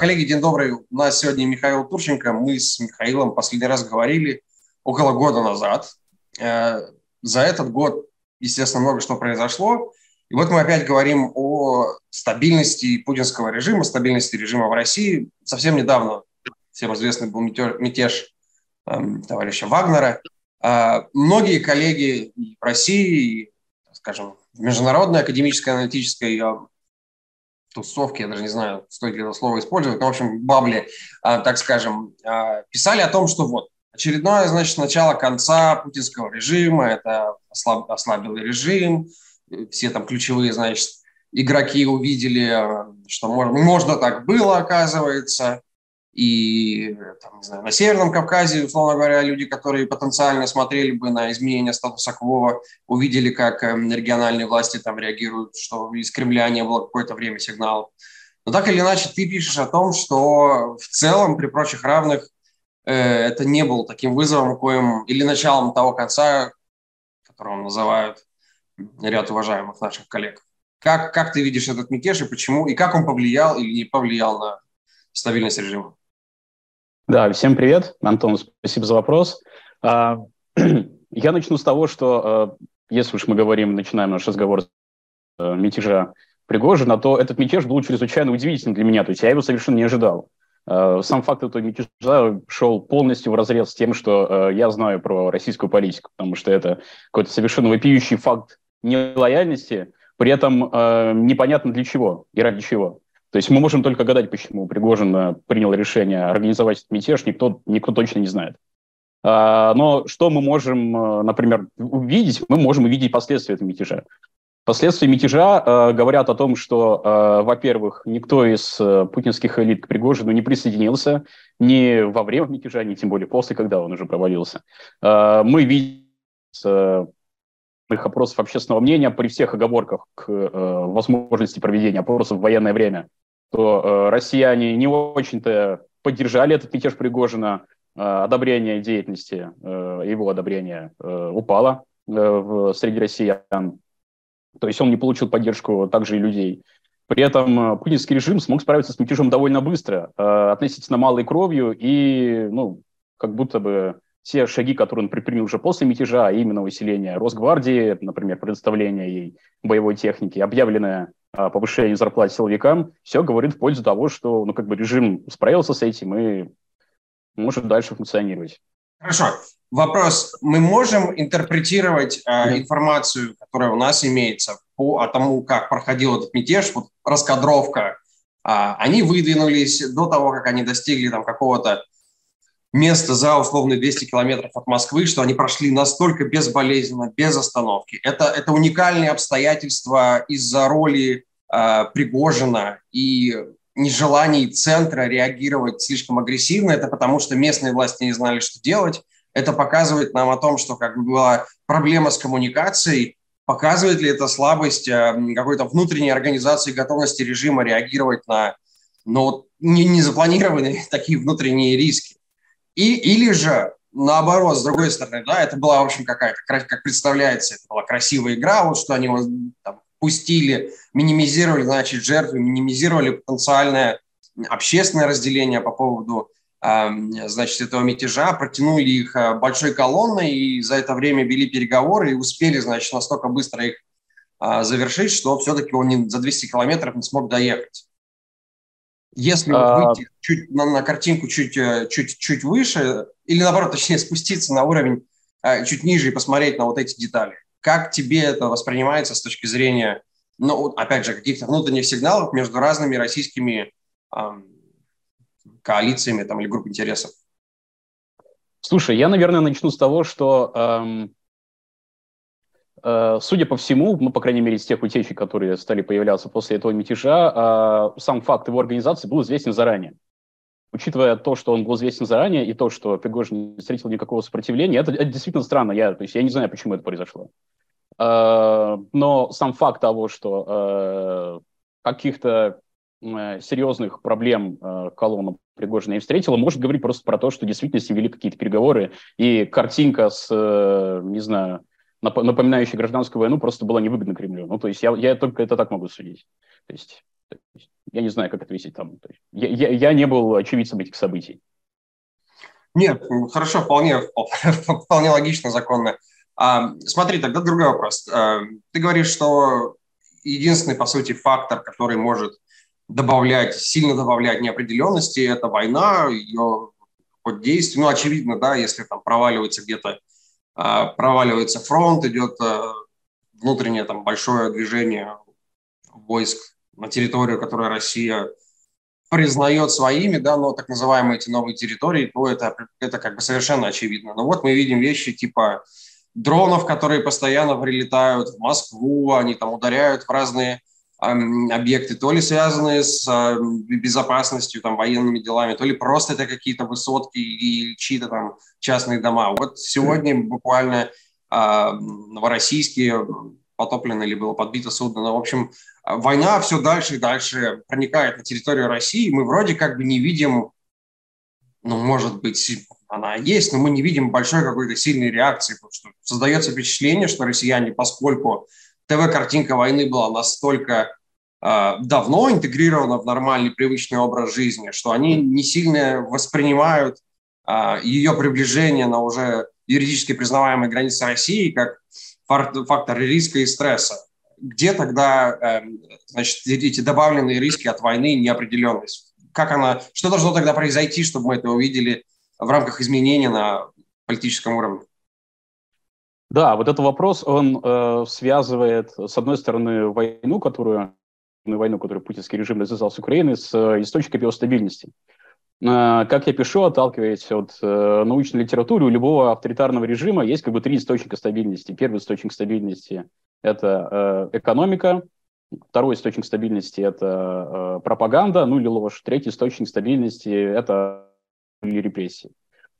Коллеги, день добрый. У нас сегодня Михаил Турченко. Мы с Михаилом последний раз говорили около года назад. Э, за этот год, естественно, много что произошло. И вот мы опять говорим о стабильности путинского режима, стабильности режима в России. Совсем недавно всем известный был мятеж эм, товарища Вагнера. Э, многие коллеги в России, скажем, в международной академической аналитической тусовке, я даже не знаю, стоит ли это слово использовать, но, в общем, бабли, так скажем, писали о том, что вот очередное, значит, начало конца путинского режима, это ослаб, ослабилый режим, все там ключевые, значит, игроки увидели, что можно, можно так было, оказывается. И там, не знаю, на Северном Кавказе, условно говоря, люди, которые потенциально смотрели бы на изменение статуса кво, увидели, как эм, региональные власти там реагируют, что из Кремля не было какое-то время сигналов. Но так или иначе, ты пишешь о том, что в целом, при прочих равных, э, это не было таким вызовом, коим, или началом того конца, которого называют ряд уважаемых наших коллег. Как, как ты видишь этот мятеж и почему, и как он повлиял или не повлиял на стабильность режима? Да, всем привет, Антон, спасибо за вопрос. А, я начну с того, что а, если уж мы говорим, начинаем наш разговор с а, мятежа Пригожина, то этот мятеж был чрезвычайно удивительным для меня, то есть я его совершенно не ожидал. Сам факт этого мятежа шел полностью в разрез с тем, что я знаю про российскую политику, потому что это какой-то совершенно вопиющий факт нелояльности, при этом непонятно для чего и ради чего. То есть мы можем только гадать, почему Пригожин э, принял решение организовать этот мятеж, никто, никто точно не знает. А, но что мы можем, э, например, увидеть? Мы можем увидеть последствия этого мятежа. Последствия мятежа э, говорят о том, что, во-первых, никто из путинских элит к Пригожину не присоединился ни во время мятежа, ни тем более после, когда он уже провалился. Мы видим э, их опросов общественного мнения при всех оговорках к возможности проведения опросов в военное время то э, россияне не очень-то поддержали этот мятеж Пригожина, э, одобрение деятельности, э, его одобрение э, упало э, в, среди россиян. То есть он не получил поддержку также и людей. При этом э, путинский режим смог справиться с мятежом довольно быстро, э, относительно малой кровью, и ну, как будто бы все шаги, которые он предпринял уже после мятежа, а именно усиление Росгвардии, например, предоставление ей боевой техники, объявленное а, повышение зарплат силовикам, все говорит в пользу того, что ну, как бы режим справился с этим и может дальше функционировать. Хорошо. Вопрос. Мы можем интерпретировать э, информацию, которая у нас имеется по тому, как проходил этот мятеж, вот раскадровка. Э, они выдвинулись до того, как они достигли там какого-то место за условно 200 километров от Москвы, что они прошли настолько безболезненно, без остановки. Это, это уникальные обстоятельства из-за роли э, Пригожина и нежеланий центра реагировать слишком агрессивно. Это потому, что местные власти не знали, что делать. Это показывает нам о том, что как бы была проблема с коммуникацией, показывает ли это слабость э, какой-то внутренней организации готовности режима реагировать на ну, не, не запланированные такие внутренние риски. И, или же, наоборот, с другой стороны, да, это была, в общем, какая-то, как представляется, это была красивая игра, вот что они вот, там, пустили, минимизировали, значит, жертвы, минимизировали потенциальное общественное разделение по поводу значит, этого мятежа, протянули их э, большой колонной и за это время вели переговоры и успели, значит, настолько быстро их а, завершить, что все-таки он за 200 километров не смог доехать. Если а... выйти чуть, на, на картинку чуть, э, чуть, чуть выше, или наоборот, точнее, спуститься на уровень а, чуть ниже и посмотреть на вот эти детали, как тебе это воспринимается с точки зрения, ну, опять же, каких-то внутренних сигналов между разными российскими эм, коалициями там, или групп интересов? Слушай, я, наверное, начну с того, что эм, Э, судя по всему, ну, по крайней мере, из тех утечек, которые стали появляться после этого мятежа, э, сам факт его организации был известен заранее. Учитывая то, что он был известен заранее, и то, что Пригожин не встретил никакого сопротивления, это, это действительно странно. Я, то есть я не знаю, почему это произошло. Э, но сам факт того, что каких-то серьезных проблем колонна Пригожина не встретила, может говорить просто про то, что действительно с ним вели какие-то переговоры, и картинка с, не знаю, напоминающая гражданскую войну, просто была невыгодна Кремлю. Ну, то есть я, я только это так могу судить. То есть Я не знаю, как ответить там. Я, я, я не был очевидцем этих событий. Нет, хорошо, вполне, вполне логично, законно. А, смотри, тогда другой вопрос. А, ты говоришь, что единственный, по сути, фактор, который может добавлять, сильно добавлять неопределенности, это война, ее ход действий. Ну, очевидно, да, если там проваливается где-то, проваливается фронт, идет а, внутреннее там большое движение войск на территорию, которую Россия признает своими, да, но так называемые эти новые территории, то это, это как бы совершенно очевидно. Но вот мы видим вещи типа дронов, которые постоянно прилетают в Москву, они там ударяют в разные объекты, то ли связанные с безопасностью, там, военными делами, то ли просто это какие-то высотки и чьи-то там частные дома. Вот сегодня буквально э, новороссийские потоплено или было подбито судно. Но, в общем, война все дальше и дальше проникает на территорию России. Мы вроде как бы не видим, ну, может быть, она есть, но мы не видим большой какой-то сильной реакции, потому что создается впечатление, что россияне, поскольку ТВ-картинка войны была настолько э, давно интегрирована в нормальный привычный образ жизни, что они не сильно воспринимают э, ее приближение на уже юридически признаваемые границы России как фактор риска и стресса где тогда эм, значит, эти добавленные риски от войны неопределенность? Как она, что должно тогда произойти, чтобы мы это увидели в рамках изменения на политическом уровне? Да, вот этот вопрос, он э, связывает, с одной стороны, войну, которую войну, которую путинский режим развязал с Украиной, с э, источниками его стабильности. Э, как я пишу, отталкиваясь от э, научной литературы, у любого авторитарного режима есть как бы три источника стабильности. Первый источник стабильности – это экономика, второй источник стабильности – это пропаганда, ну или ложь, третий источник стабильности – это репрессии.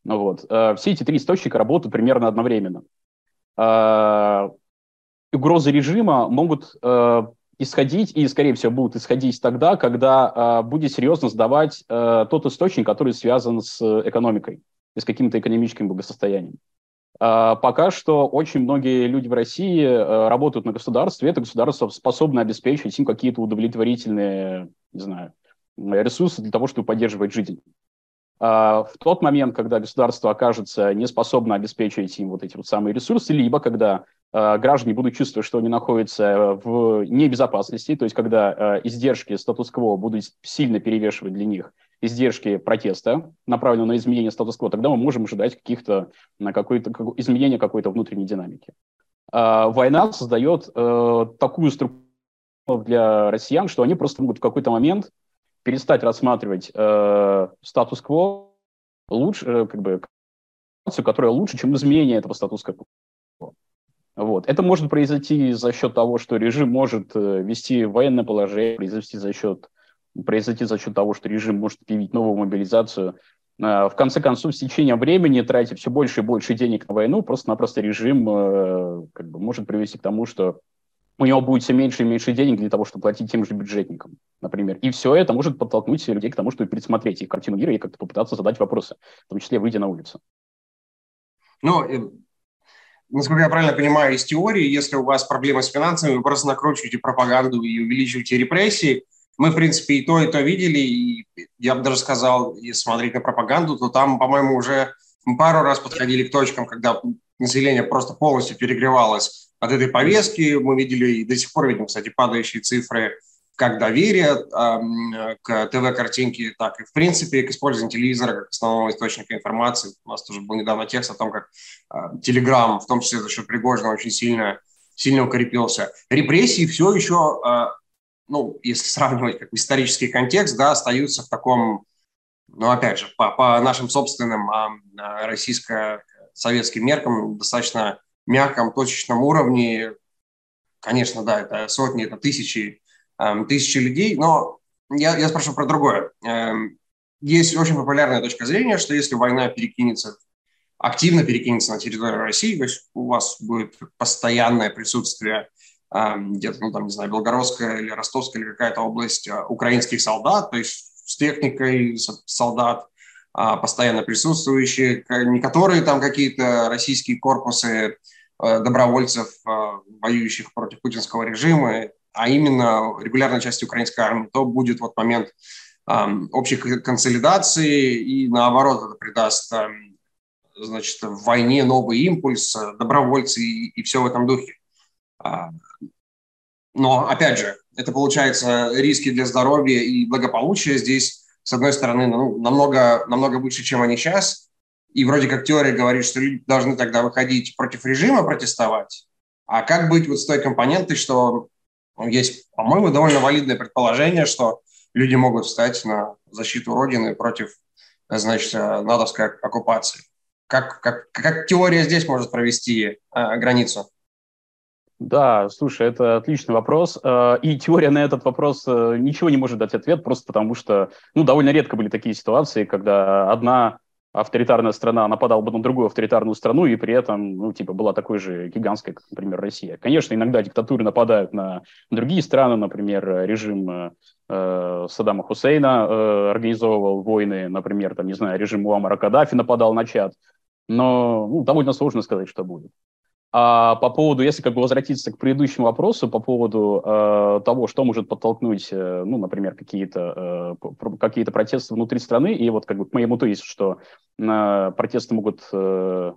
Ну, вот. Все эти три источника работают примерно одновременно. Угрозы режима могут исходить, и, скорее всего, будут исходить тогда, когда э, будет серьезно сдавать э, тот источник, который связан с экономикой и с каким-то экономическим благосостоянием. Э, пока что очень многие люди в России э, работают на государстве, и это государство способно обеспечить им какие-то удовлетворительные, не знаю, ресурсы для того, чтобы поддерживать жизнь. В тот момент, когда государство окажется не способно обеспечить им вот эти вот самые ресурсы, либо когда Э, граждане будут чувствовать, что они находятся в небезопасности, то есть когда э, издержки статус-кво будут сильно перевешивать для них издержки протеста, направленные на изменение статус-кво, тогда мы можем ожидать каких-то на какое-то изменения какой-то внутренней динамики. Э, война создает такую структуру для россиян, что они просто могут в какой-то момент перестать рассматривать статус-кво лучше, как бы, которая лучше, чем изменение этого статус-кво. Вот. Это может произойти за счет того, что режим может э, вести военное положение, произойти за счет, произойти за счет того, что режим может объявить новую мобилизацию. Э, в конце концов, с течением времени, тратя все больше и больше денег на войну, просто-напросто режим э, как бы, может привести к тому, что у него будет все меньше и меньше денег для того, чтобы платить тем же бюджетникам, например. И все это может подтолкнуть людей к тому, чтобы пересмотреть их картину мира и как-то попытаться задать вопросы, в том числе выйдя на улицу. Ну, насколько я правильно понимаю, из теории, если у вас проблемы с финансами, вы просто накручиваете пропаганду и увеличиваете репрессии. Мы, в принципе, и то, и то видели, и я бы даже сказал, если смотреть на пропаганду, то там, по-моему, уже пару раз подходили к точкам, когда население просто полностью перегревалось от этой повестки. Мы видели и до сих пор видим, кстати, падающие цифры как доверие э, к ТВ-картинке, так и, в принципе, к использованию телевизора как основного источника информации. У нас тоже был недавно текст о том, как Телеграм, э, в том числе за счет Пригожина, очень сильно, сильно укрепился. Репрессии все еще, э, ну, если сравнивать как исторический контекст, да, остаются в таком, ну, опять же, по, по нашим собственным э, российско-советским меркам достаточно мягком, точечном уровне. Конечно, да, это сотни, это тысячи Эм, тысячи людей, но я, я спрошу про другое. Эм, есть очень популярная точка зрения, что если война перекинется, активно перекинется на территорию России, то есть у вас будет постоянное присутствие эм, где-то, ну там, не знаю, Белгородская или Ростовская или какая-то область э, украинских солдат, то есть с техникой солдат, а, постоянно присутствующие, не которые там какие-то российские корпусы э, добровольцев, э, воюющих против путинского режима, а именно регулярной части украинской армии, то будет вот момент общей консолидации, и наоборот это придаст значит, в войне новый импульс, добровольцы и, и все в этом духе. А, но, опять же, это получается риски для здоровья и благополучия здесь, с одной стороны, ну, намного, намного выше, чем они сейчас. И вроде как теория говорит, что люди должны тогда выходить против режима протестовать. А как быть вот с той компонентой, что есть, по-моему, довольно валидное предположение, что люди могут встать на защиту Родины против, значит, натовской оккупации. Как, как, как теория здесь может провести э, границу? Да, слушай, это отличный вопрос. Э, и теория на этот вопрос э, ничего не может дать ответ, просто потому что, ну, довольно редко были такие ситуации, когда одна авторитарная страна нападала бы на другую авторитарную страну, и при этом, ну, типа, была такой же гигантской, как, например, Россия. Конечно, иногда диктатуры нападают на другие страны, например, режим э, Саддама Хусейна э, организовывал войны, например, там, не знаю, режим Муаммара Каддафи нападал на Чад, но ну, довольно сложно сказать, что будет. А по поводу, если как бы возвратиться к предыдущему вопросу, по поводу э, того, что может подтолкнуть, э, ну, например, какие-то э, какие протесты внутри страны, и вот как бы к моему тезису, что э, протесты могут э,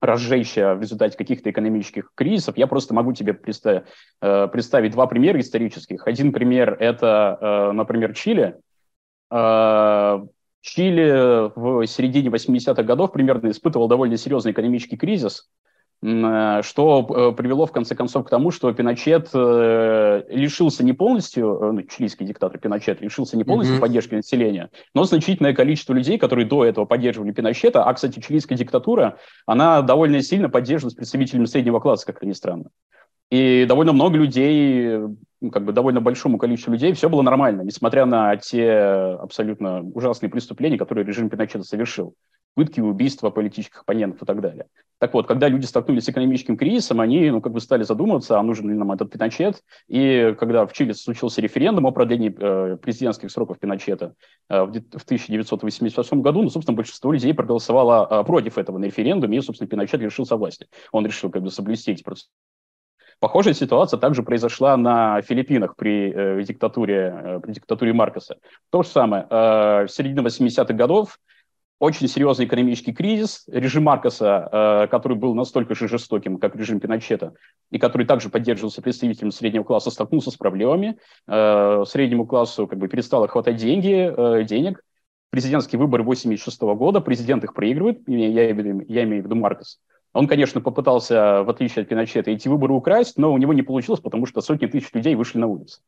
разжечь в результате каких-то экономических кризисов, я просто могу тебе представить, э, представить два примера исторических. Один пример – это, э, например, Чили. Э, Чили в середине 80-х годов примерно испытывал довольно серьезный экономический кризис – Э, что э, привело в конце концов к тому, что Пиночет э, лишился не полностью, ну, чилийский диктатор Пиночет лишился не полностью mm-hmm. поддержки населения, но значительное количество людей, которые до этого поддерживали Пиночета, а, кстати, чилийская диктатура, она довольно сильно поддерживалась представителями среднего класса, как ни странно. И довольно много людей, как бы довольно большому количеству людей все было нормально, несмотря на те абсолютно ужасные преступления, которые режим Пиночета совершил пытки, убийства политических оппонентов и так далее. Так вот, когда люди столкнулись с экономическим кризисом, они ну, как бы стали задумываться, а нужен ли нам этот Пиночет. И когда в Чили случился референдум о продлении э, президентских сроков Пиночета э, в, в 1988 году, ну, собственно, большинство людей проголосовало э, против этого на референдуме, и, собственно, Пиночет лишился власти. Он решил как бы соблюсти эти процессы. Похожая ситуация также произошла на Филиппинах при э, диктатуре, э, при диктатуре Маркоса. То же самое. Э, в середине 80-х годов очень серьезный экономический кризис. Режим Маркоса, э, который был настолько же жестоким, как режим Пиночета, и который также поддерживался представителями среднего класса, столкнулся с проблемами. Э, среднему классу как бы перестало хватать деньги, э, денег. Президентские выборы 1986 года, президент их проигрывает, я, я, я имею в виду Маркос. Он, конечно, попытался, в отличие от Пиночета, эти выборы украсть, но у него не получилось, потому что сотни тысяч людей вышли на улицы.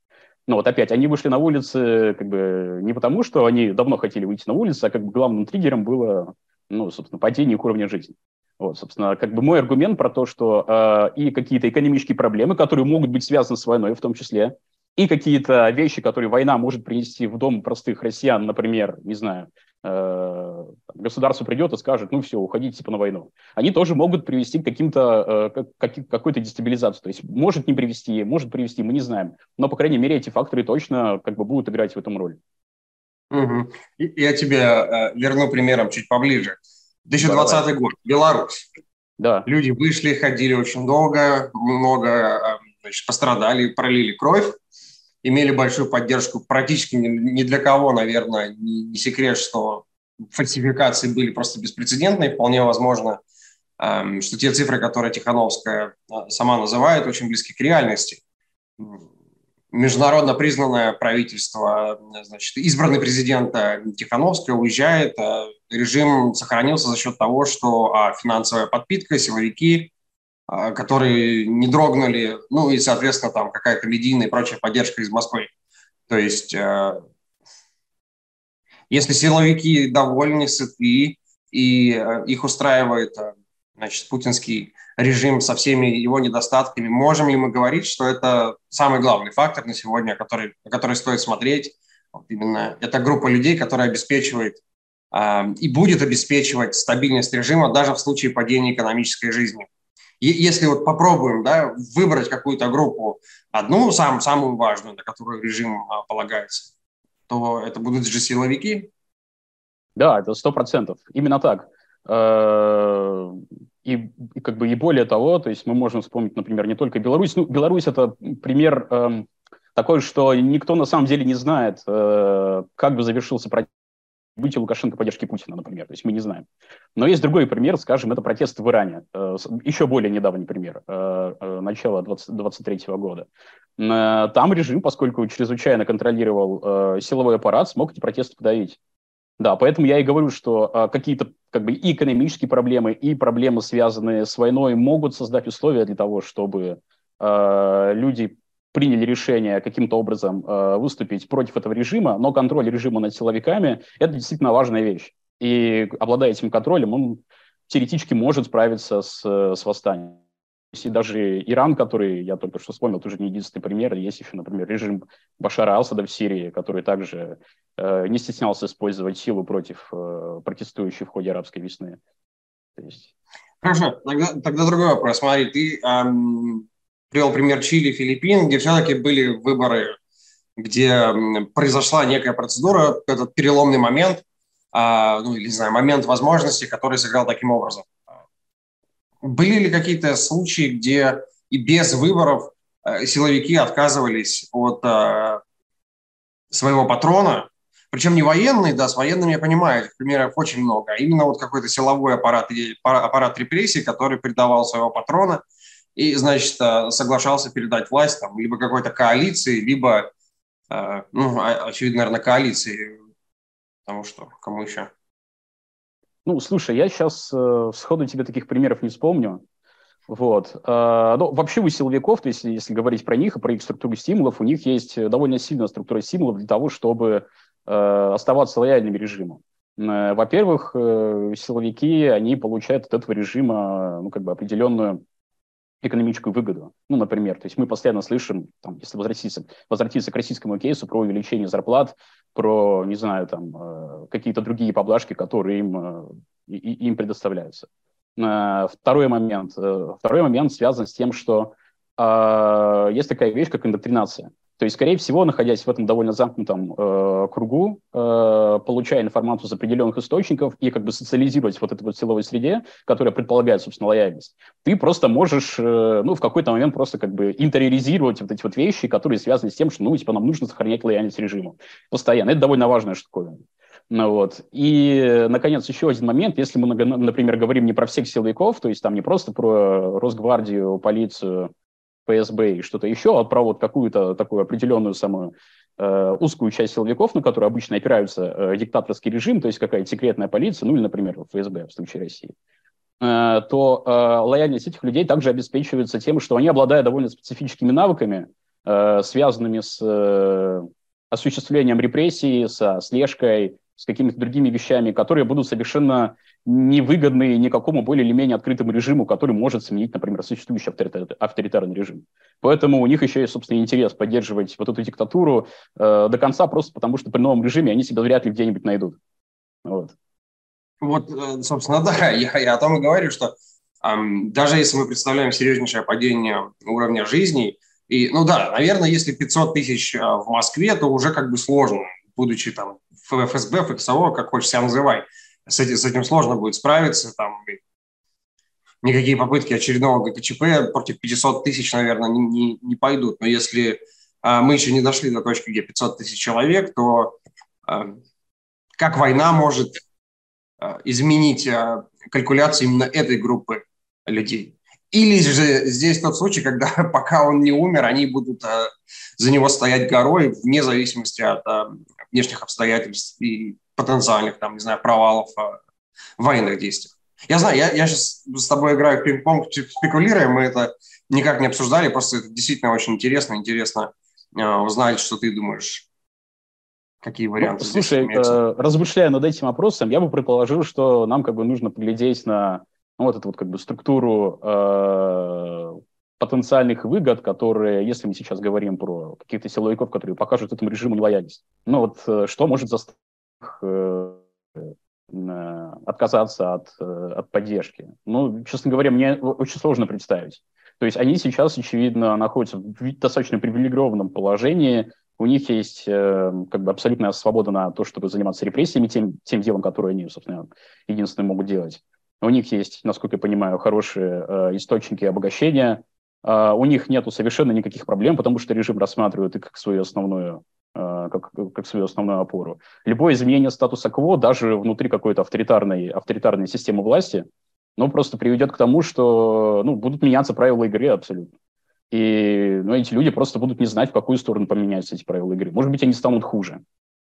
Ну вот опять, они вышли на улицы как бы не потому, что они давно хотели выйти на улицы, а как бы главным триггером было, ну, собственно, падение их уровня жизни. Вот, собственно, как бы мой аргумент про то, что э, и какие-то экономические проблемы, которые могут быть связаны с войной в том числе, и какие-то вещи, которые война может принести в дом простых россиян, например, не знаю, государство придет и скажет, ну все, уходите типа на войну. Они тоже могут привести к каким-то, э, как, какой-то дестабилизации. То есть может не привести, может привести, мы не знаем. Но, по крайней мере, эти факторы точно как бы будут играть в этом роль. Угу. Я тебе э, верну примером чуть поближе. 2020 Давай. год, Беларусь. Да. Люди вышли, ходили очень долго, много э, значит, пострадали, пролили кровь имели большую поддержку практически ни для кого, наверное, не, секрет, что фальсификации были просто беспрецедентные. Вполне возможно, эм, что те цифры, которые Тихановская э, сама называет, очень близки к реальности. Международно признанное правительство, значит, избранный президент Тихановская уезжает, режим сохранился за счет того, что а, финансовая подпитка, силовики, которые не дрогнули, ну и, соответственно, там какая-то медийная и прочая поддержка из Москвы. То есть, э, если силовики довольны, сыты, и э, их устраивает э, значит, путинский режим со всеми его недостатками, можем ли мы говорить, что это самый главный фактор на сегодня, который, который стоит смотреть? Вот именно эта группа людей, которая обеспечивает и будет обеспечивать стабильность режима даже в случае падения экономической жизни если вот попробуем да, выбрать какую-то группу, одну сам, самую важную, на которую режим а, полагается, то это будут же силовики? Да, это сто процентов. Именно так. Э, и, и как бы и более того, то есть мы можем вспомнить, например, не только Беларусь. Ну, Беларусь это пример э, такой, что никто на самом деле не знает, э, как бы завершился быть Лукашенко поддержки Путина, например. То есть мы не знаем. Но есть другой пример, скажем, это протесты в Иране. Э, еще более недавний пример, э, э, начала 2023 года. Там режим, поскольку чрезвычайно контролировал силовой аппарат, смог эти протесты подавить. Да, поэтому я и говорю, что какие-то как бы и экономические проблемы, и проблемы, связанные с войной, могут создать условия для того, чтобы люди приняли решение каким-то образом э, выступить против этого режима, но контроль режима над силовиками – это действительно важная вещь. И обладая этим контролем, он теоретически может справиться с, с восстанием. И даже Иран, который я только что вспомнил, тоже не единственный пример. Есть еще, например, режим Башара Асада в Сирии, который также э, не стеснялся использовать силу против э, протестующих в ходе арабской весны. есть... Хорошо, тогда, тогда другой вопрос. Смотри, ты эм, привел пример Чили, Филиппин, где все-таки были выборы, где произошла некая процедура, этот переломный момент, а, ну, или, не знаю, момент возможности, который сыграл таким образом. Были ли какие-то случаи, где и без выборов э, силовики отказывались от э, своего патрона, причем не военные, да, с военными я понимаю, этих примеров очень много, а именно вот какой-то силовой аппарат, аппарат репрессий, который предавал своего патрона – и, значит, э, соглашался передать власть там, либо какой-то коалиции, либо, э, ну, очевидно, наверное, коалиции, потому что кому еще? Ну, слушай, я сейчас э, сходу тебе таких примеров не вспомню. Вот. Э, ну, вообще у силовиков, то есть если говорить про них и про их структуру стимулов, у них есть довольно сильная структура стимулов для того, чтобы э, оставаться лояльными режиму. Э, во-первых, силовики, они получают от этого режима ну, как бы определенную экономическую выгоду. Ну, например, то есть мы постоянно слышим, там, если возвратиться, возвратиться к российскому кейсу, про увеличение зарплат, про, не знаю, там, э, какие-то другие поблажки, которые им, э, им предоставляются. Э, второй момент. Второй момент связан с тем, что есть такая вещь, как индоктринация. То есть, скорее всего, находясь в этом довольно замкнутом э, кругу, э, получая информацию из определенных источников и как бы социализировать вот этой вот силовой среде, которая предполагает, собственно, лояльность, ты просто можешь, э, ну, в какой-то момент просто как бы интериоризировать вот эти вот вещи, которые связаны с тем, что, ну, типа, нам нужно сохранять лояльность режиму постоянно. Это довольно важная штука. Ну, вот. И, наконец, еще один момент. Если мы, например, говорим не про всех силовиков, то есть там не просто про Росгвардию, полицию, ФСБ и что-то еще, а про вот какую-то такую определенную самую э, узкую часть силовиков, на которую обычно опираются э, диктаторский режим, то есть какая-то секретная полиция, ну или, например, ФСБ в случае России, э, то э, лояльность этих людей также обеспечивается тем, что они обладают довольно специфическими навыками, э, связанными с э, осуществлением репрессий, со слежкой, с какими-то другими вещами, которые будут совершенно невыгодны никакому более или менее открытому режиму, который может сменить, например, существующий авторитарный режим. Поэтому у них еще есть, собственно, интерес поддерживать вот эту диктатуру э, до конца, просто потому что при новом режиме они себя вряд ли где-нибудь найдут. Вот. Вот, э, собственно, да, я, я о том и говорю, что эм, даже если мы представляем серьезнейшее падение уровня жизни, и, ну да, наверное, если 500 тысяч э, в Москве, то уже как бы сложно, будучи там в ФСБ, ФСО, как хочешь себя называй с этим, с этим сложно будет справиться. Там, никакие попытки очередного ГКЧП против 500 тысяч, наверное, не, не, не пойдут. Но если а, мы еще не дошли до точки, где 500 тысяч человек, то а, как война может а, изменить а, калькуляции именно этой группы людей? Или же здесь тот случай, когда пока он не умер, они будут а, за него стоять горой вне зависимости от а, внешних обстоятельств и потенциальных, там, не знаю, провалов в а, военных действиях. Я знаю, я, я сейчас с тобой играю в пинг-понг, спекулируем, мы это никак не обсуждали, просто это действительно очень интересно, интересно э, узнать, что ты думаешь. Какие варианты? Ну, слушай, э, размышляя над этим вопросом, я бы предположил, что нам как бы нужно поглядеть на ну, вот эту вот как бы структуру э, потенциальных выгод, которые, если мы сейчас говорим про каких-то силовиков, которые покажут этому режиму лояльность, ну вот э, что может заставить Э, э, отказаться от, э, от поддержки. Ну, честно говоря, мне очень сложно представить. То есть они сейчас, очевидно, находятся в достаточно привилегированном положении, у них есть как бы абсолютная свобода на то, чтобы заниматься репрессиями, тем, тем делом, которое они, собственно, единственное могут делать. у них есть, насколько я понимаю, хорошие э, источники обогащения, э, у них нет совершенно никаких проблем, потому что режим рассматривает их как свою основную э, как, как свою основную опору. Любое изменение статуса кво, даже внутри какой-то авторитарной, авторитарной системы власти, ну, просто приведет к тому, что ну, будут меняться правила игры абсолютно. И ну, эти люди просто будут не знать, в какую сторону поменяются эти правила игры. Может быть, они станут хуже.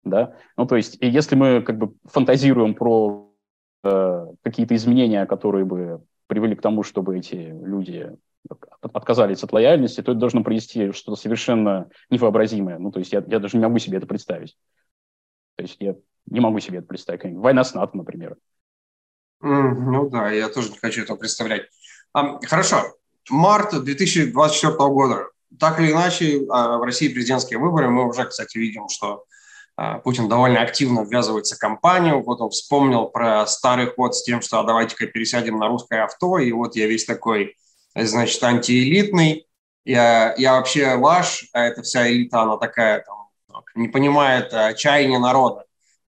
Да? Ну, то есть, если мы как бы фантазируем про э, какие-то изменения, которые бы привели к тому, чтобы эти люди отказались от лояльности, то это должно привести что-то совершенно невообразимое. Ну, то есть я, я даже не могу себе это представить. То есть я не могу себе это представить. Война с НАТО, например. Mm, ну да, я тоже не хочу этого представлять. А, хорошо. Март 2024 года. Так или иначе, а, в России президентские выборы. Мы уже, кстати, видим, что а, Путин довольно активно ввязывается в кампанию. Вот он вспомнил про старый ход с тем, что а давайте-ка пересядем на русское авто. И вот я весь такой, значит, антиэлитный. Я, я вообще ваш, а эта вся элита, она такая, там, не понимает чаяния народа.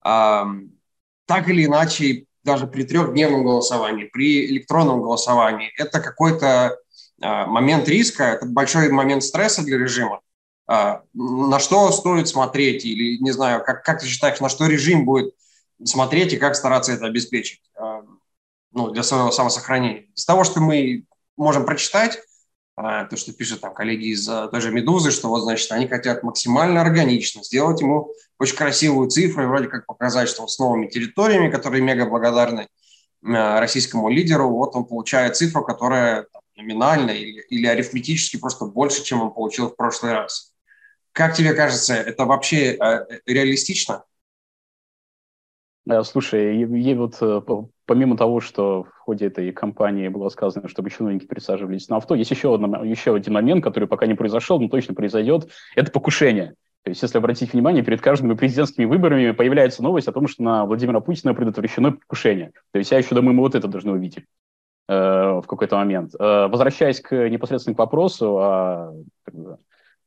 А, так или иначе, даже при трехдневном голосовании, при электронном голосовании, это какой-то а, момент риска, это большой момент стресса для режима. А, на что стоит смотреть или, не знаю, как, как ты считаешь, на что режим будет смотреть и как стараться это обеспечить а, ну, для своего самосохранения? Из того, что мы можем прочитать, то, что пишут там коллеги из той же «Медузы», что вот, значит, они хотят максимально органично сделать ему очень красивую цифру и вроде как показать, что он с новыми территориями, которые мега благодарны российскому лидеру, вот он получает цифру, которая номинально или, или арифметически просто больше, чем он получил в прошлый раз. Как тебе кажется, это вообще реалистично? Слушай, и, и вот э, помимо того, что ходе этой кампании было сказано, чтобы чиновники присаживались на авто, есть еще, одно, еще один момент, который пока не произошел, но точно произойдет. Это покушение. То есть, если обратить внимание, перед каждыми президентскими выборами появляется новость о том, что на Владимира Путина предотвращено покушение. То есть, я еще думаю, мы вот это должны увидеть. Э, в какой-то момент. Э, возвращаясь к непосредственно к вопросу, а,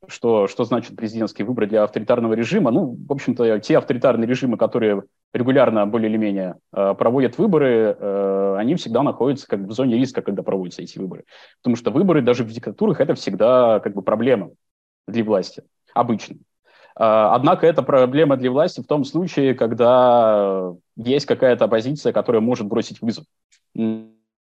что, что значит президентский выбор для авторитарного режима, ну, в общем-то, те авторитарные режимы, которые регулярно более или менее э, проводят выборы, они всегда находятся как бы в зоне риска, когда проводятся эти выборы. Потому что выборы даже в диктатурах это всегда как бы проблема для власти, обычно. Однако это проблема для власти в том случае, когда есть какая-то оппозиция, которая может бросить вызов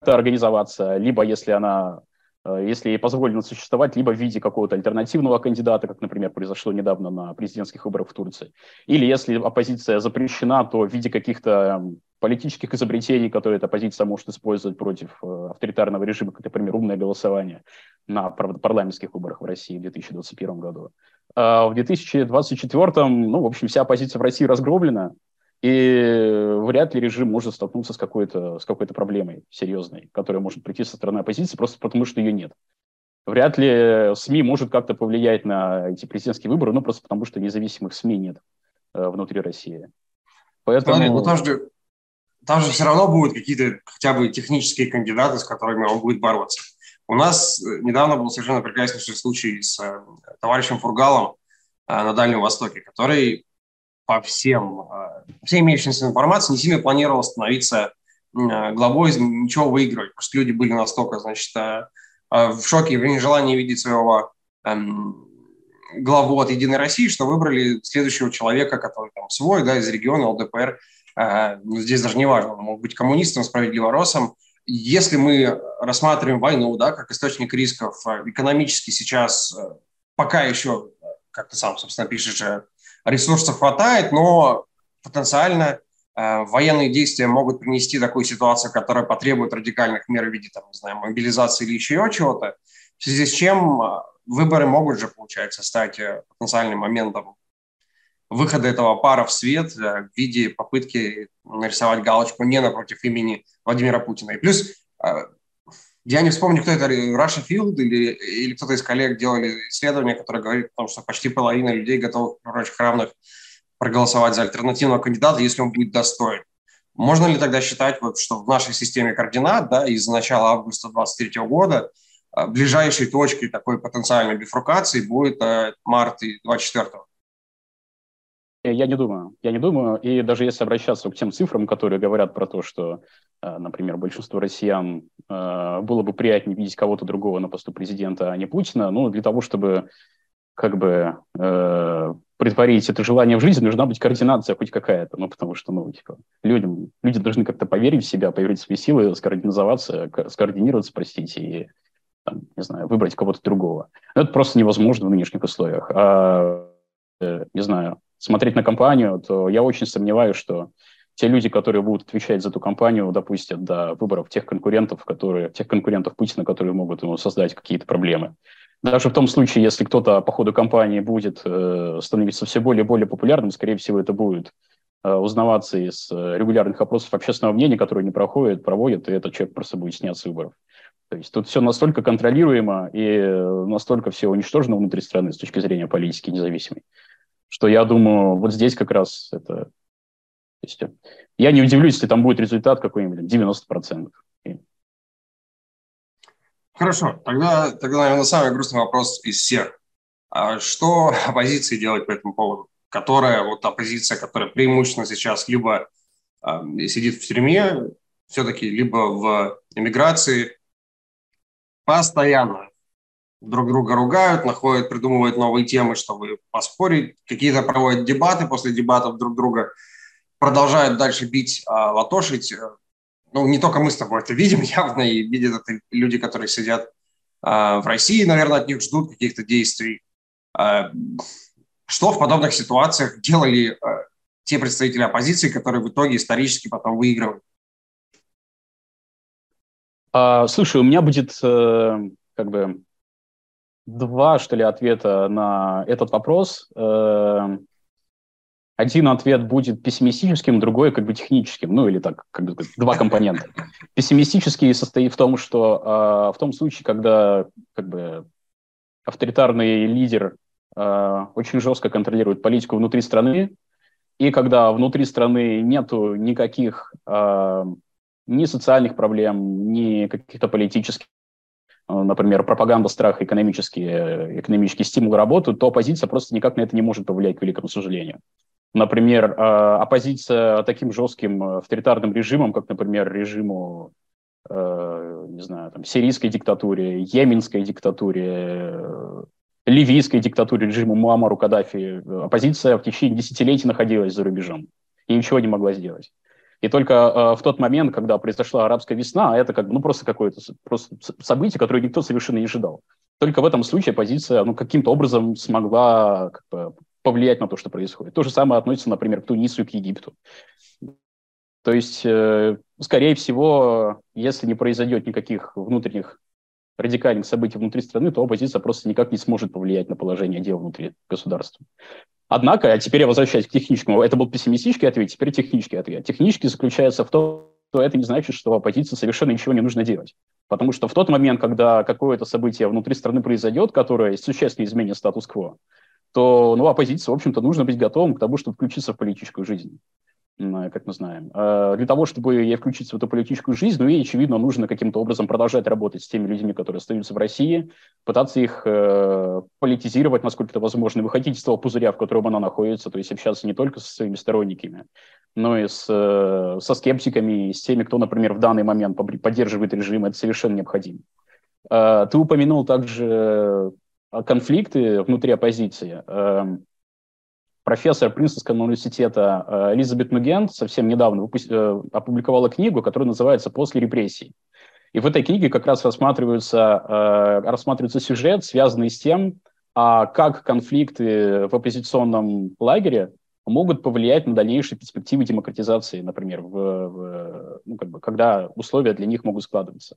организоваться, либо если она э, если ей позволено существовать, либо в виде какого-то альтернативного кандидата, как, например, произошло недавно на президентских выборах в Турции, или если оппозиция запрещена, то в виде каких-то эм, политических изобретений, которые эта оппозиция может использовать против э, авторитарного режима, как, например, умное голосование на парламентских выборах в России в 2021 году. А в 2024, ну, в общем, вся оппозиция в России разгромлена, и вряд ли режим может столкнуться с какой-то, с какой-то проблемой серьезной, которая может прийти со стороны оппозиции, просто потому что ее нет. Вряд ли СМИ может как-то повлиять на эти президентские выборы, ну просто потому что независимых СМИ нет э, внутри России. Поэтому... Смотри, ну там же, там же все равно будут какие-то хотя бы технические кандидаты, с которыми он будет бороться. У нас э, недавно был совершенно прекраснейший случай с э, товарищем Фургалом э, на Дальнем Востоке, который по всем, э, всей имеющейся информации не сильно планировал становиться э, главой, ничего выигрывать, что люди были настолько, значит, э, в шоке и в нежелании видеть своего эм, главу от «Единой России», что выбрали следующего человека, который там свой, да, из региона ЛДПР. Ну, здесь даже не важно, он мог быть коммунистом, справедливоросом. Если мы рассматриваем войну, да, как источник рисков, экономически сейчас пока еще, как ты сам, собственно, пишешь, ресурсов хватает, но потенциально э, военные действия могут принести такую ситуацию, которая потребует радикальных мер в виде, там, не знаю, мобилизации или еще чего-то, в связи с чем э, выборы могут же, получается, стать э, потенциальным моментом выхода этого пара в свет в виде попытки нарисовать галочку не напротив имени Владимира Путина. И плюс я не вспомню, кто это, Russia Field или, или кто-то из коллег делали исследование, которое говорит о том, что почти половина людей готовы в прочих равных проголосовать за альтернативного кандидата, если он будет достоин. Можно ли тогда считать, вот, что в нашей системе координат да, из начала августа 2023 года а, ближайшей точкой такой потенциальной бифуркации будет э, март 2024? Я не думаю, я не думаю. И даже если обращаться к тем цифрам, которые говорят про то, что, э, например, большинство россиян э, было бы приятнее видеть кого-то другого на посту президента, а не Путина, ну, для того, чтобы как бы э, притворить это желание в жизнь, нужна быть координация хоть какая-то, ну, потому что, ну, типа, людям, люди должны как-то поверить в себя, поверить в свои силы, скоординизоваться, скоординироваться, простите, и, там, не знаю, выбрать кого-то другого. Но это просто невозможно в нынешних условиях. А, э, не знаю, смотреть на компанию, то я очень сомневаюсь, что те люди, которые будут отвечать за эту компанию, допустят до выборов тех конкурентов, которые, тех конкурентов Путина, которые могут ему создать какие-то проблемы. Даже в том случае, если кто-то по ходу кампании будет э, становиться все более и более популярным, скорее всего, это будет э, узнаваться из э, регулярных опросов общественного мнения, которые не проходят, проводят, и этот человек просто будет снят с выборов. То есть тут все настолько контролируемо и э, настолько все уничтожено внутри страны с точки зрения политики независимой, что я думаю, вот здесь как раз это... То есть, я не удивлюсь, если там будет результат какой-нибудь 90%. Хорошо, тогда, тогда, наверное, самый грустный вопрос из всех. А что оппозиции делать по этому поводу? Которая, вот оппозиция, которая преимущественно сейчас либо э, сидит в тюрьме, все-таки либо в эмиграции, постоянно друг друга ругают, находят, придумывают новые темы, чтобы поспорить, какие-то проводят дебаты, после дебатов друг друга продолжают дальше бить, а, латошить. Ну, не только мы с тобой это видим явно, и видят это люди, которые сидят а, в России, наверное, от них ждут каких-то действий. А, что в подобных ситуациях делали те представители оппозиции, которые в итоге исторически потом выигрывают? А, слушай, у меня будет э, как бы два, что ли, ответа на этот вопрос. Э, один ответ будет пессимистическим, другой как бы техническим, ну или так, как бы два компонента. Пессимистический состоит в том, что э, в том случае, когда как бы авторитарный лидер э, очень жестко контролирует политику внутри страны, и когда внутри страны нету никаких э, ни социальных проблем, ни каких-то политических например, пропаганда страха, экономические, экономический стимул работают, то оппозиция просто никак на это не может повлиять, к великому сожалению. Например, э, оппозиция таким жестким авторитарным режимом, как, например, режиму, э, не знаю, там, сирийской диктатуре, йеменской диктатуре, ливийской диктатуре, режиму Муаммару Каддафи, оппозиция в течение десятилетий находилась за рубежом и ничего не могла сделать. И только э, в тот момент, когда произошла арабская весна, это как ну, просто какое-то просто событие, которое никто совершенно не ожидал. Только в этом случае оппозиция ну, каким-то образом смогла как бы, повлиять на то, что происходит. То же самое относится, например, к Тунису и к Египту. То есть, э, скорее всего, если не произойдет никаких внутренних радикальных событий внутри страны, то оппозиция просто никак не сможет повлиять на положение дел внутри государства. Однако, а теперь я возвращаюсь к техническому. Это был пессимистический ответ, теперь технический ответ. Технический заключается в том, что это не значит, что оппозиции совершенно ничего не нужно делать. Потому что в тот момент, когда какое-то событие внутри страны произойдет, которое существенно изменит статус-кво, то ну, оппозиции, в общем-то, нужно быть готовым к тому, чтобы включиться в политическую жизнь как мы знаем. А для того, чтобы ей включиться в эту политическую жизнь, ну и, очевидно, нужно каким-то образом продолжать работать с теми людьми, которые остаются в России, пытаться их э, политизировать, насколько это возможно, выходить из того пузыря, в котором она находится, то есть общаться не только со своими сторонниками, но и с, э, со скептиками, и с теми, кто, например, в данный момент поддерживает режим, это совершенно необходимо. Э, ты упомянул также конфликты внутри оппозиции. Профессор Принстонского университета э, Элизабет Нугент совсем недавно э, опубликовала книгу, которая называется «После репрессий». И в этой книге как раз рассматривается, э, рассматривается сюжет, связанный с тем, а как конфликты в оппозиционном лагере могут повлиять на дальнейшие перспективы демократизации, например, в, в, ну, как бы, когда условия для них могут складываться.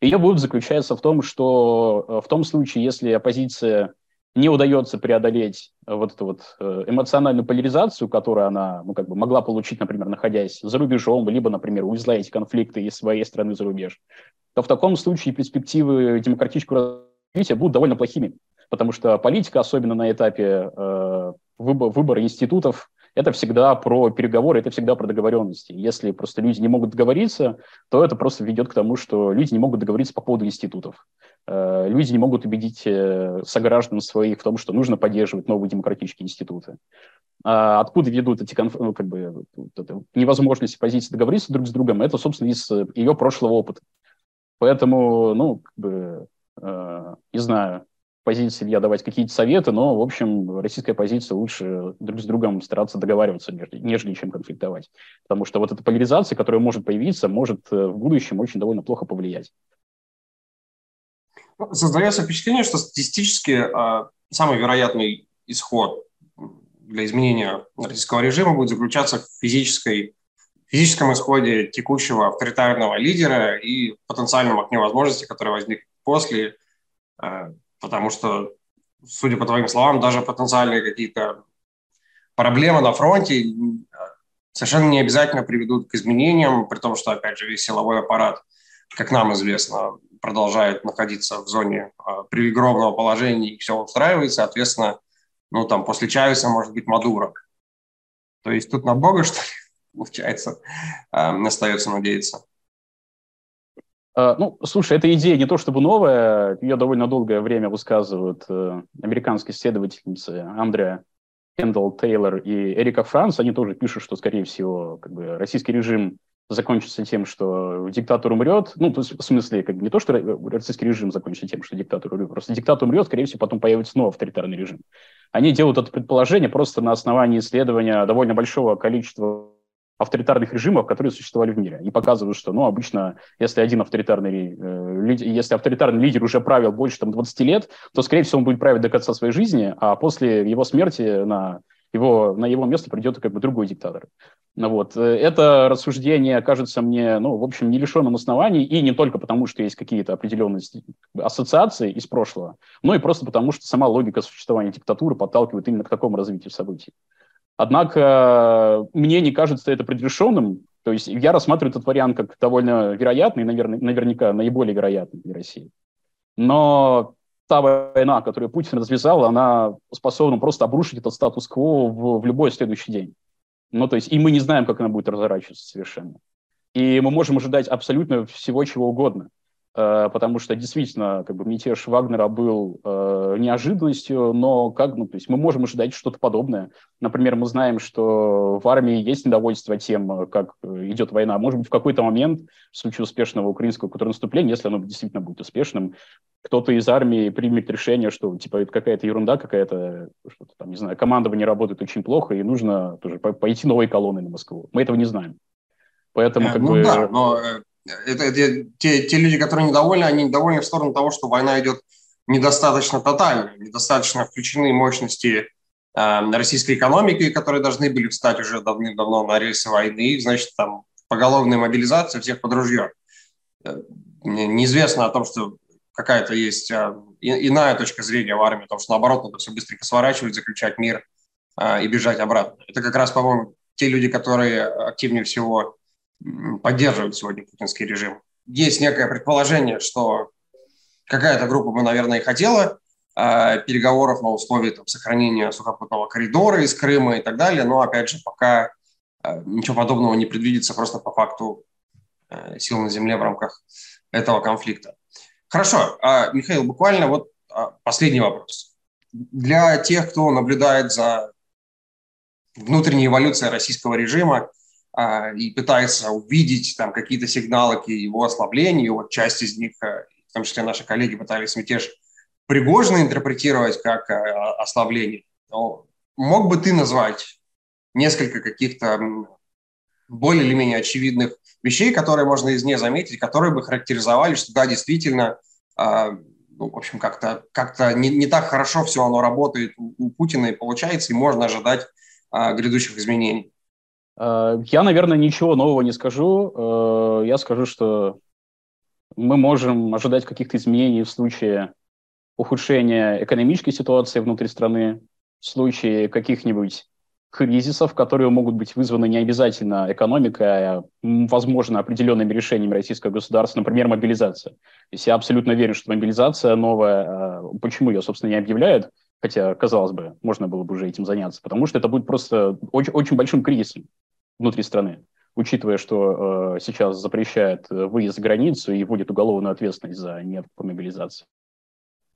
Ее вывод заключается в том, что в том случае, если оппозиция не удается преодолеть э, вот эту вот э, эмоциональную поляризацию, которую она ну, как бы могла получить, например, находясь за рубежом, либо, например, увезла эти конфликты из своей страны за рубеж, то в таком случае перспективы демократического развития будут довольно плохими, потому что политика, особенно на этапе э, выбора, выбора институтов, это всегда про переговоры, это всегда про договоренности. Если просто люди не могут договориться, то это просто ведет к тому, что люди не могут договориться по поводу институтов. Э, люди не могут убедить э, сограждан своих в том, что нужно поддерживать новые демократические институты. А откуда ведут эти конф... ну, как бы, невозможность позиции договориться друг с другом, это, собственно, из ее прошлого опыта. Поэтому, ну, как бы, э, не знаю, позиции я давать какие-то советы, но, в общем, российская позиция лучше друг с другом стараться договариваться, нежели чем конфликтовать. Потому что вот эта поляризация, которая может появиться, может э, в будущем очень довольно плохо повлиять. Создается впечатление, что статистически э, самый вероятный исход для изменения российского режима будет заключаться в физической, физическом исходе текущего авторитарного лидера и потенциальном окне возможностей, который возник после, э, потому что, судя по твоим словам, даже потенциальные какие-то проблемы на фронте совершенно не обязательно приведут к изменениям, при том, что, опять же, весь силовой аппарат, как нам известно, продолжает находиться в зоне э, привилегированного положения и все устраивает, соответственно, ну, там, после Чавеса может быть Мадуро. То есть тут на Бога, что ли, получается, э, остается надеяться. А, ну, слушай, эта идея не то чтобы новая, ее довольно долгое время высказывают э, американские исследовательницы Андреа Кендалл Тейлор и Эрика Франц. Они тоже пишут, что, скорее всего, как бы, российский режим закончится тем, что диктатор умрет. Ну, в смысле, как не то, что российский режим закончится тем, что диктатор умрет, просто диктатор умрет, скорее всего, потом появится новый авторитарный режим. Они делают это предположение просто на основании исследования довольно большого количества авторитарных режимов, которые существовали в мире. И показывают, что, ну, обычно, если один авторитарный, э, если авторитарный лидер уже правил больше там, 20 лет, то, скорее всего, он будет править до конца своей жизни, а после его смерти на его, на его место придет как бы другой диктатор. Ну, вот. Э, это рассуждение кажется мне, ну, в общем, не лишенным оснований, и не только потому, что есть какие-то определенные ассоциации из прошлого, но и просто потому, что сама логика существования диктатуры подталкивает именно к такому развитию событий. Однако мне не кажется это предрешенным, то есть я рассматриваю этот вариант как довольно вероятный, наверное, наверняка наиболее вероятный для России. Но та война, которую Путин развязал, она способна просто обрушить этот статус-кво в, в любой следующий день. Ну, то есть, и мы не знаем, как она будет разворачиваться совершенно. И мы можем ожидать абсолютно всего, чего угодно. Э, потому что действительно как бы мятеж Вагнера был э, неожиданностью, но как, ну, то есть мы можем ожидать что-то подобное. Например, мы знаем, что в армии есть недовольство тем, как идет война. Может быть, в какой-то момент, в случае успешного украинского контрнаступления, если оно действительно будет успешным, кто-то из армии примет решение, что типа это какая-то ерунда, какая-то, что-то там, не знаю, командование работает очень плохо, и нужно тоже пойти новой колонной на Москву. Мы этого не знаем. Поэтому, э, как ну, бы... Да, но это, это те, те люди, которые недовольны, они недовольны в сторону того, что война идет недостаточно тотально, недостаточно включены мощности э, российской экономики, которые должны были встать уже давным-давно на рельсы войны, значит, там поголовная мобилизация всех под ружье. Э, неизвестно о том, что какая-то есть э, иная точка зрения в армии, о том, что наоборот надо все быстренько сворачивать, заключать мир э, и бежать обратно. Это как раз, по-моему, те люди, которые активнее всего поддерживают сегодня путинский режим. Есть некое предположение, что какая-то группа бы, наверное, и хотела э, переговоров на условии там, сохранения сухопутного коридора из Крыма и так далее, но, опять же, пока э, ничего подобного не предвидится просто по факту э, сил на земле в рамках этого конфликта. Хорошо, э, Михаил, буквально вот э, последний вопрос. Для тех, кто наблюдает за внутренней эволюцией российского режима, и пытается увидеть там какие-то сигналы к его ослаблению. Вот часть из них, э, в том числе наши коллеги, пытались мятеж Пригожина интерпретировать как э, ослабление. Но мог бы ты назвать несколько каких-то более или менее очевидных вещей, которые можно из нее заметить, которые бы характеризовали, что да, действительно, а, ну, в общем, как-то как не, не так хорошо все оно работает у, у Путина и получается, и можно ожидать а, грядущих изменений. Э, я, наверное, ничего нового не скажу. Э, я скажу, что мы можем ожидать каких-то изменений в случае ухудшения экономической ситуации внутри страны, в случае каких-нибудь кризисов, которые могут быть вызваны не обязательно экономикой, а, возможно, определенными решениями российского государства, например, мобилизация. То есть я абсолютно верю, что мобилизация новая, э, почему ее, собственно, не объявляют, хотя, казалось бы, можно было бы уже этим заняться, потому что это будет просто очень, очень большим кризисом внутри страны, учитывая, что э, сейчас запрещает э, выезд за границу и вводит уголовную ответственность за мобилизации.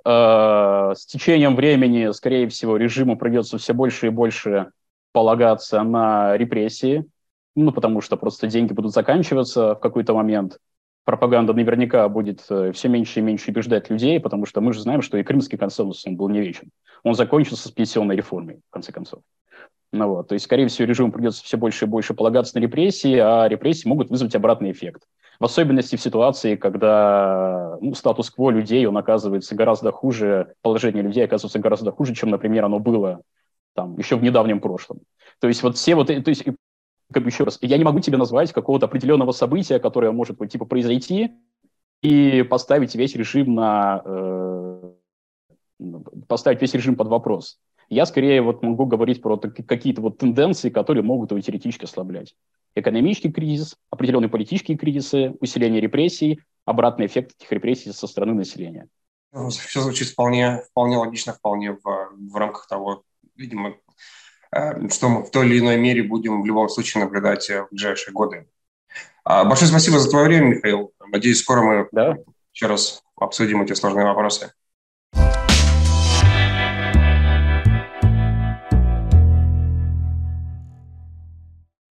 Э, с течением времени, скорее всего, режиму придется все больше и больше полагаться на репрессии, ну, потому что просто деньги будут заканчиваться в какой-то момент. Пропаганда наверняка будет э, все меньше и меньше убеждать людей, потому что мы же знаем, что и Крымский консенсус он был не вечен. Он закончился с пенсионной реформой, в конце концов. Ну вот, то есть, скорее всего, режиму придется все больше и больше полагаться на репрессии, а репрессии могут вызвать обратный эффект. В особенности в ситуации, когда ну, статус-кво людей, он оказывается гораздо хуже, положение людей оказывается гораздо хуже, чем, например, оно было там, еще в недавнем прошлом. То есть вот все вот, то есть как бы еще раз, я не могу тебе назвать какого-то определенного события, которое может вот, типа произойти и поставить весь режим на э, поставить весь режим под вопрос. Я скорее вот могу говорить про какие-то вот тенденции, которые могут его теоретически ослаблять. Экономический кризис, определенные политические кризисы, усиление репрессий, обратный эффект этих репрессий со стороны населения. Все звучит вполне, вполне логично, вполне в, в рамках того, видимо, э, что мы в той или иной мере будем в любом случае наблюдать э, в ближайшие годы. А, большое спасибо за твое время, Михаил. Надеюсь, скоро мы да? еще раз обсудим эти сложные вопросы.